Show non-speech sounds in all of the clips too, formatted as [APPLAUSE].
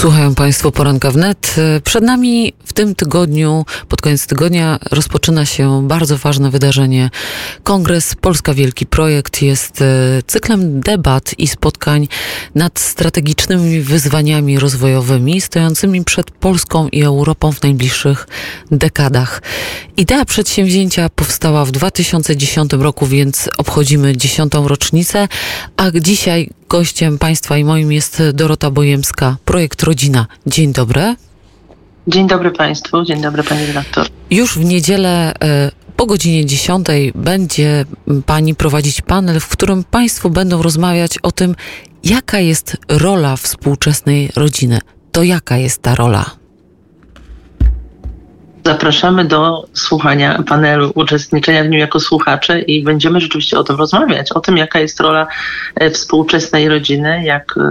Słuchają Państwo poranka wnet. Przed nami w tym tygodniu, pod koniec tygodnia, rozpoczyna się bardzo ważne wydarzenie. Kongres Polska Wielki Projekt jest e, cyklem debat i spotkań nad strategicznymi wyzwaniami rozwojowymi stojącymi przed Polską i Europą w najbliższych dekadach. Idea przedsięwzięcia powstała w 2010 roku, więc obchodzimy dziesiątą rocznicę, a dzisiaj gościem Państwa i moim jest Dorota Bojemska, projekt Rodzina. Dzień dobry. Dzień dobry Państwu, dzień dobry Pani redaktor. Już w niedzielę e, po godzinie 10 będzie Pani prowadzić panel, w którym Państwo będą rozmawiać o tym, jaka jest rola współczesnej rodziny. To jaka jest ta rola? Zapraszamy do słuchania panelu, uczestniczenia w nim jako słuchacze i będziemy rzeczywiście o tym rozmawiać, o tym, jaka jest rola e, współczesnej rodziny, jak, e,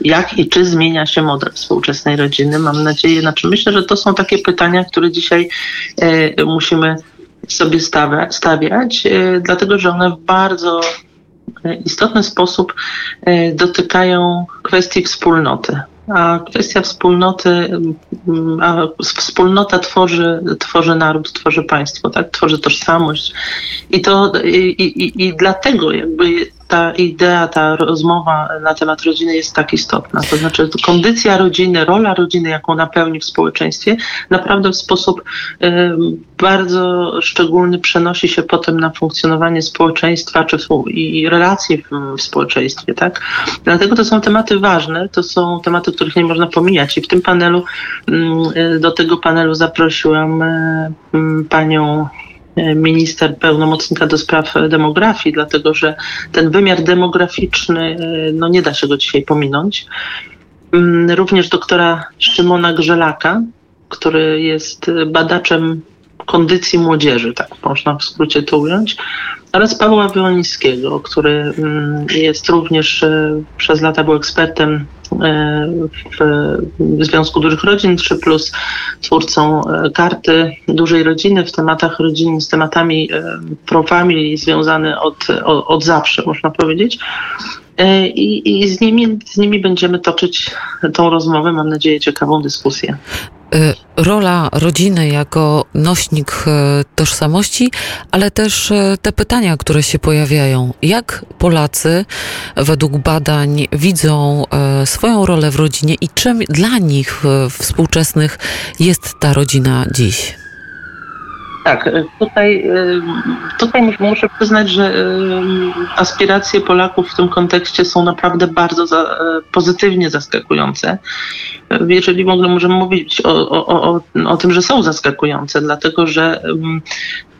jak i czy zmienia się model współczesnej rodziny. Mam nadzieję, znaczy myślę, że to są takie pytania, które dzisiaj e, musimy sobie stawia, stawiać, dlatego że one w bardzo istotny sposób dotykają kwestii wspólnoty kwestia wspólnoty, mm, a wspólnota tworzy, tworzy naród, tworzy państwo, tak? tworzy tożsamość. I to i, i, i dlatego jakby ta idea, ta rozmowa na temat rodziny jest tak istotna. To znaczy kondycja rodziny, rola rodziny, jaką napełni w społeczeństwie, naprawdę w sposób y, bardzo szczególny przenosi się potem na funkcjonowanie społeczeństwa czy i relacje w, w społeczeństwie. Tak? Dlatego to są tematy ważne, to są tematy, których nie można pomijać. I w tym panelu, y, do tego panelu zaprosiłam y, panią minister pełnomocnika do spraw demografii, dlatego że ten wymiar demograficzny, no nie da się go dzisiaj pominąć. Mm, również doktora Szymona Grzelaka, który jest badaczem kondycji młodzieży, tak można w skrócie to ująć, oraz Pawła Wiolnickiego, który mm, jest również e, przez lata był ekspertem e, w Związku Dużych Rodzin 3, twórcą e, karty dużej rodziny w tematach rodziny, z tematami profami związane od, od, od zawsze, można powiedzieć. I, I, z, nimi, z nimi będziemy toczyć tą rozmowę, mam nadzieję, ciekawą dyskusję. Y, rola rodziny jako nośnik y, tożsamości, ale też y, te pytania, które się pojawiają. Jak Polacy według badań widzą swoją rolę w rodzinie i czym dla nich współczesnych jest ta rodzina dziś? Tak, e, tutaj, e, tutaj muszę przyznać, że e, aspiracje Polaków w tym kontekście są naprawdę bardzo za, pozytywnie zaskakujące. Jeżeli w ogóle możemy mówić o, o, o, o tym, że są zaskakujące, dlatego że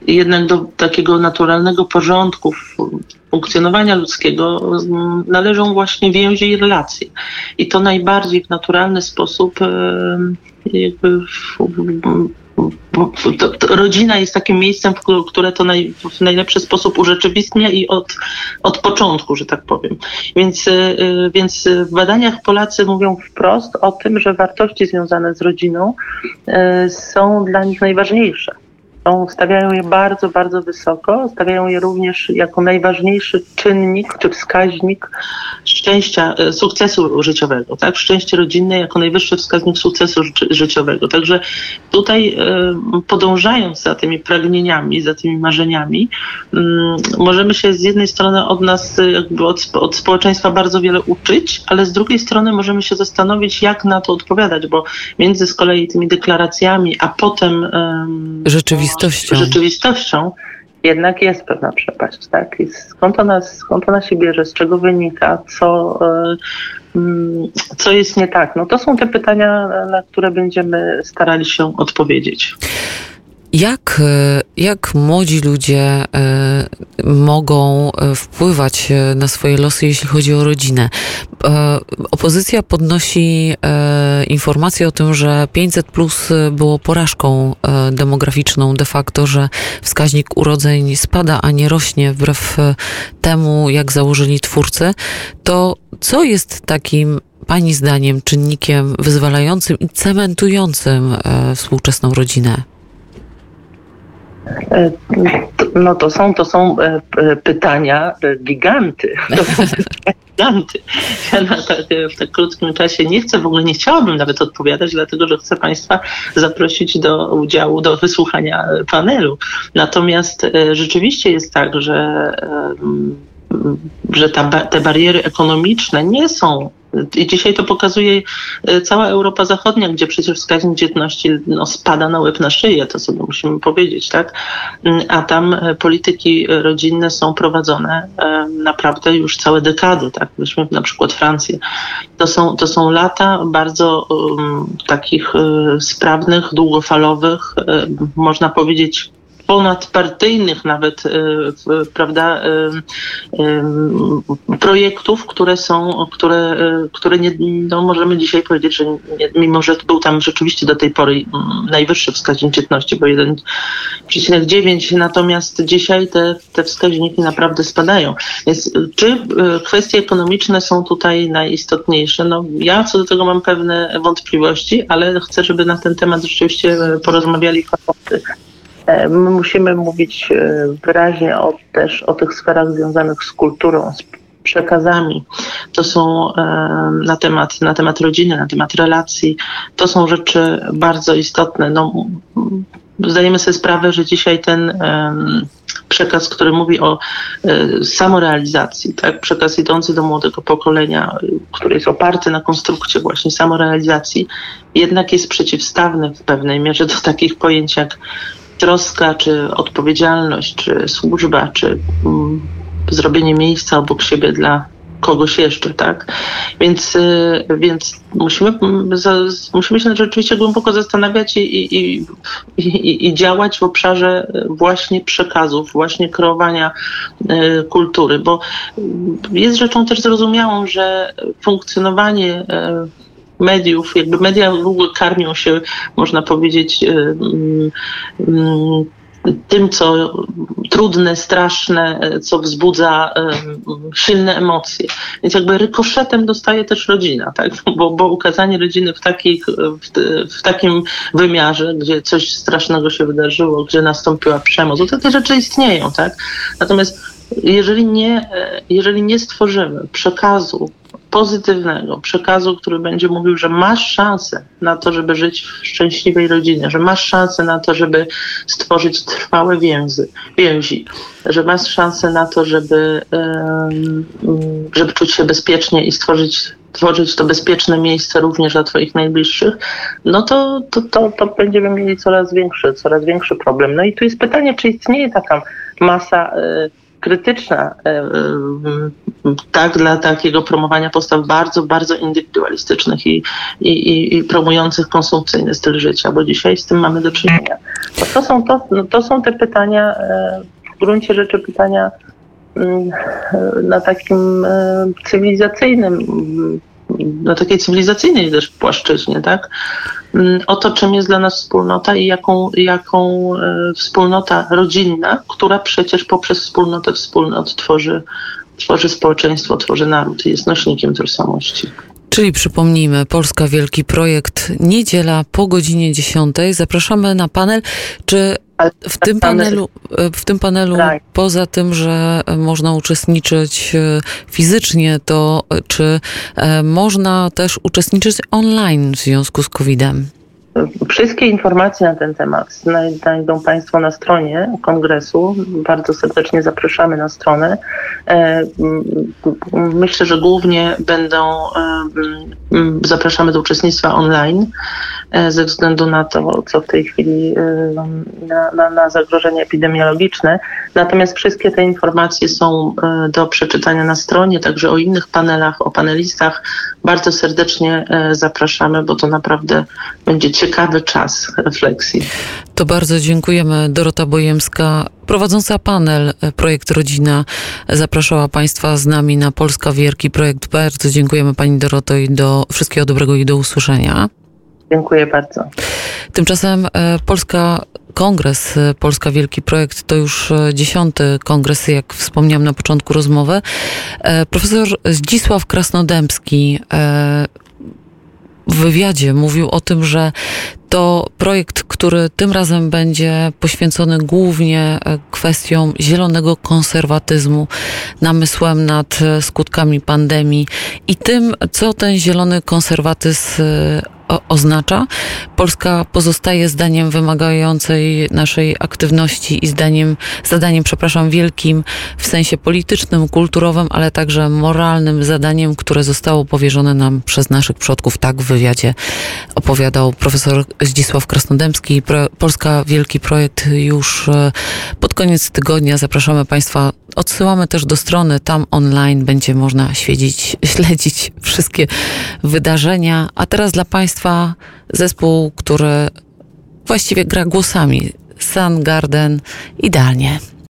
jednak do takiego naturalnego porządku funkcjonowania ludzkiego należą właśnie więzi i relacje. I to najbardziej w naturalny sposób jakby to, to rodzina jest takim miejscem, które to naj, w najlepszy sposób urzeczywistnia i od, od początku, że tak powiem. Więc, y, więc w badaniach Polacy mówią wprost o tym, że wartości związane z rodziną y, są dla nich najważniejsze. Stawiają je bardzo, bardzo wysoko. Stawiają je również jako najważniejszy czynnik czy wskaźnik szczęścia, e, sukcesu życiowego, tak? Szczęście rodzinne jako najwyższy wskaźnik sukcesu życiowego. Także tutaj e, podążając za tymi pragnieniami, za tymi marzeniami, mm, możemy się z jednej strony od nas, e, od, od społeczeństwa bardzo wiele uczyć, ale z drugiej strony możemy się zastanowić, jak na to odpowiadać, bo między z kolei tymi deklaracjami, a potem rzeczywistością, rzeczywistością jednak jest pewna przepaść, tak? I skąd ona, skąd ona się bierze, z czego wynika, co, e, mm, co jest nie tak? No to są te pytania, na które będziemy starali się odpowiedzieć. Jak, e, jak młodzi ludzie e, mogą e, wpływać na swoje losy, jeśli chodzi o rodzinę? Opozycja podnosi informację o tym, że 500 plus było porażką demograficzną de facto, że wskaźnik urodzeń spada, a nie rośnie wbrew temu, jak założyli twórcy. To co jest takim Pani zdaniem czynnikiem wyzwalającym i cementującym współczesną rodzinę? E, No to są, to są e, pytania giganty. [LAUGHS] To są giganty. Ja na w tak krótkim czasie nie chcę, w ogóle nie chciałabym nawet odpowiadać, dlatego że chcę Państwa zaprosić do udziału, do wysłuchania panelu. Natomiast rzeczywiście jest tak, że że ta, te bariery ekonomiczne nie są i dzisiaj to pokazuje e, cała Europa Zachodnia, gdzie przecież wskaźnik dzietności no, spada na łeb na szyję, to sobie musimy powiedzieć, tak? Mm, a tam e, polityki rodzinne są prowadzone e, naprawdę już całe dekady, tak? Weźmy na przykład Francję. To są, to są lata bardzo um, takich um, sprawnych, długofalowych, um, można powiedzieć ponadpartyjnych nawet, e, prawda, e, e, projektów, które są, które, które nie, no możemy dzisiaj powiedzieć, że nie, mimo, że był tam rzeczywiście do tej pory najwyższy wskaźnik dzietności, bo 1,9, natomiast dzisiaj te, te wskaźniki naprawdę spadają. Więc czy kwestie ekonomiczne są tutaj najistotniejsze? No ja co do tego mam pewne wątpliwości, ale chcę, żeby na ten temat rzeczywiście porozmawiali fachowcy. E, my musimy mówić e, wyraźnie o, też o tych sferach związanych z kulturą, z przekazami. To są e, na temat, na temat rodziny, na temat relacji. To są rzeczy bardzo istotne. No, zdajemy sobie sprawę, że dzisiaj ten przekaz, który mówi o samorealizacji, tak? przekaz idący do młodego pokolenia, który jest oparty na konstrukcie właśnie samorealizacji, jednak jest przeciwstawny w pewnej mierze do takich pojęć jak troska, czy odpowiedzialność, czy służba, czy mm, zrobienie miejsca obok siebie dla kogoś jeszcze, tak? Więc, y, więc musimy, mm, musimy się rzeczywiście głęboko zastanawiać i, i, i, i działać w obszarze właśnie przekazów, właśnie kreowania y, kultury, bo jest rzeczą też zrozumiałą, że funkcjonowanie y, mediów, jakby media w ogóle karmią się, można powiedzieć, y, mm, mm, tym, co trudne, straszne, co wzbudza y, silne emocje. Więc jakby rykoszetem dostaje też rodzina, tak? bo, bo ukazanie rodziny w, takich, w, w, takim wymiarze, gdzie coś strasznego się wydarzyło, gdzie nastąpiła przemoc, to te rzeczy istnieją. Tak? Natomiast jeżeli nie, jeżeli nie stworzymy przekazu pozytywnego przekazu, który będzie mówił, że masz szansę na to, żeby żyć w szczęśliwej rodzinie, że masz szansę na to, żeby stworzyć trwałe więzy, więzi, że masz szansę na to, żeby, żeby czuć się bezpiecznie i stworzyć tworzyć to bezpieczne miejsce również dla Twoich najbliższych, no to, to, to, to będziemy mieli coraz większy, coraz większy problem. No i tu jest pytanie, czy istnieje taka masa y, krytyczna e, e, tak, dla takiego promowania postaw bardzo, bardzo indywidualistycznych i, i, i promujących konsumpcyjny styl życia, bo dzisiaj z tym mamy do czynienia. To, są, to, no to są te pytania, e, w gruncie rzeczy pytania mm, na takim cywilizacyjnym na takiej cywilizacyjnej też płaszczyźnie, tak? Mm, o to, czym jest dla nas wspólnota i jaką, jaką e, wspólnota rodzinna, która przecież poprzez wspólnotę wspólnot tworzy, tworzy społeczeństwo, tworzy naród i jest nośnikiem tożsamości. Czyli przypomnijmy, Polska Wielki Projekt, niedziela po godzinie 10. Zapraszamy na panel. Czy w tym panelu, w tym panelu tak. poza tym, że można uczestniczyć e, fizycznie, to czy e, można też uczestniczyć online w związku z COVID-em? Wszystkie informacje na ten temat znajdą Państwo na stronie kongresu. Bardzo serdecznie zapraszamy na stronę. E, myślę, że głównie będą, zapraszamy do uczestnictwa online. E, ze względu na to, co w tej chwili e, na, na, na zagrożenie epidemiologiczne. Natomiast wszystkie te informacje są e, do przeczytania na stronie, także o innych panelach, o panelistach bardzo serdecznie zapraszamy, bo to naprawdę będzie ciekawy czas refleksji. To bardzo dziękujemy. Dorota Bojemska, prowadząca panel Projekt Rodzina, zapraszała Państwa z nami na Polska Wielki Projekt. Bardzo dziękujemy Pani Doroto i do wszystkiego dobrego i do usłyszenia. Dziękuję bardzo. Tymczasem e, Polska Kongres, e, Polska Wielki Projekt to już e, dziesiąty kongres, jak wspomniałam na początku rozmowy. Profesor Zdzisław Krasnodębski w wywiadzie mówił o tym, że To projekt, który tym razem będzie poświęcony głównie kwestiom zielonego konserwatyzmu, namysłem nad skutkami pandemii i tym, co ten zielony konserwatyzm oznacza. Polska pozostaje zdaniem wymagającej naszej aktywności i zdaniem, zadaniem, przepraszam, wielkim w sensie politycznym, kulturowym, ale także moralnym zadaniem, które zostało powierzone nam przez naszych przodków. Tak w wywiadzie opowiadał profesor Zdzisław Krasnodębski. Polska Wielki Projekt już e, pod koniec tygodnia. Zapraszamy Państwa. Odsyłamy też do strony, tam online będzie można śledzić, [LAUGHS] śledzić wszystkie wydarzenia. A teraz dla Państwa Państwa zespół, który właściwie gra głosami. Sun Garden idealnie.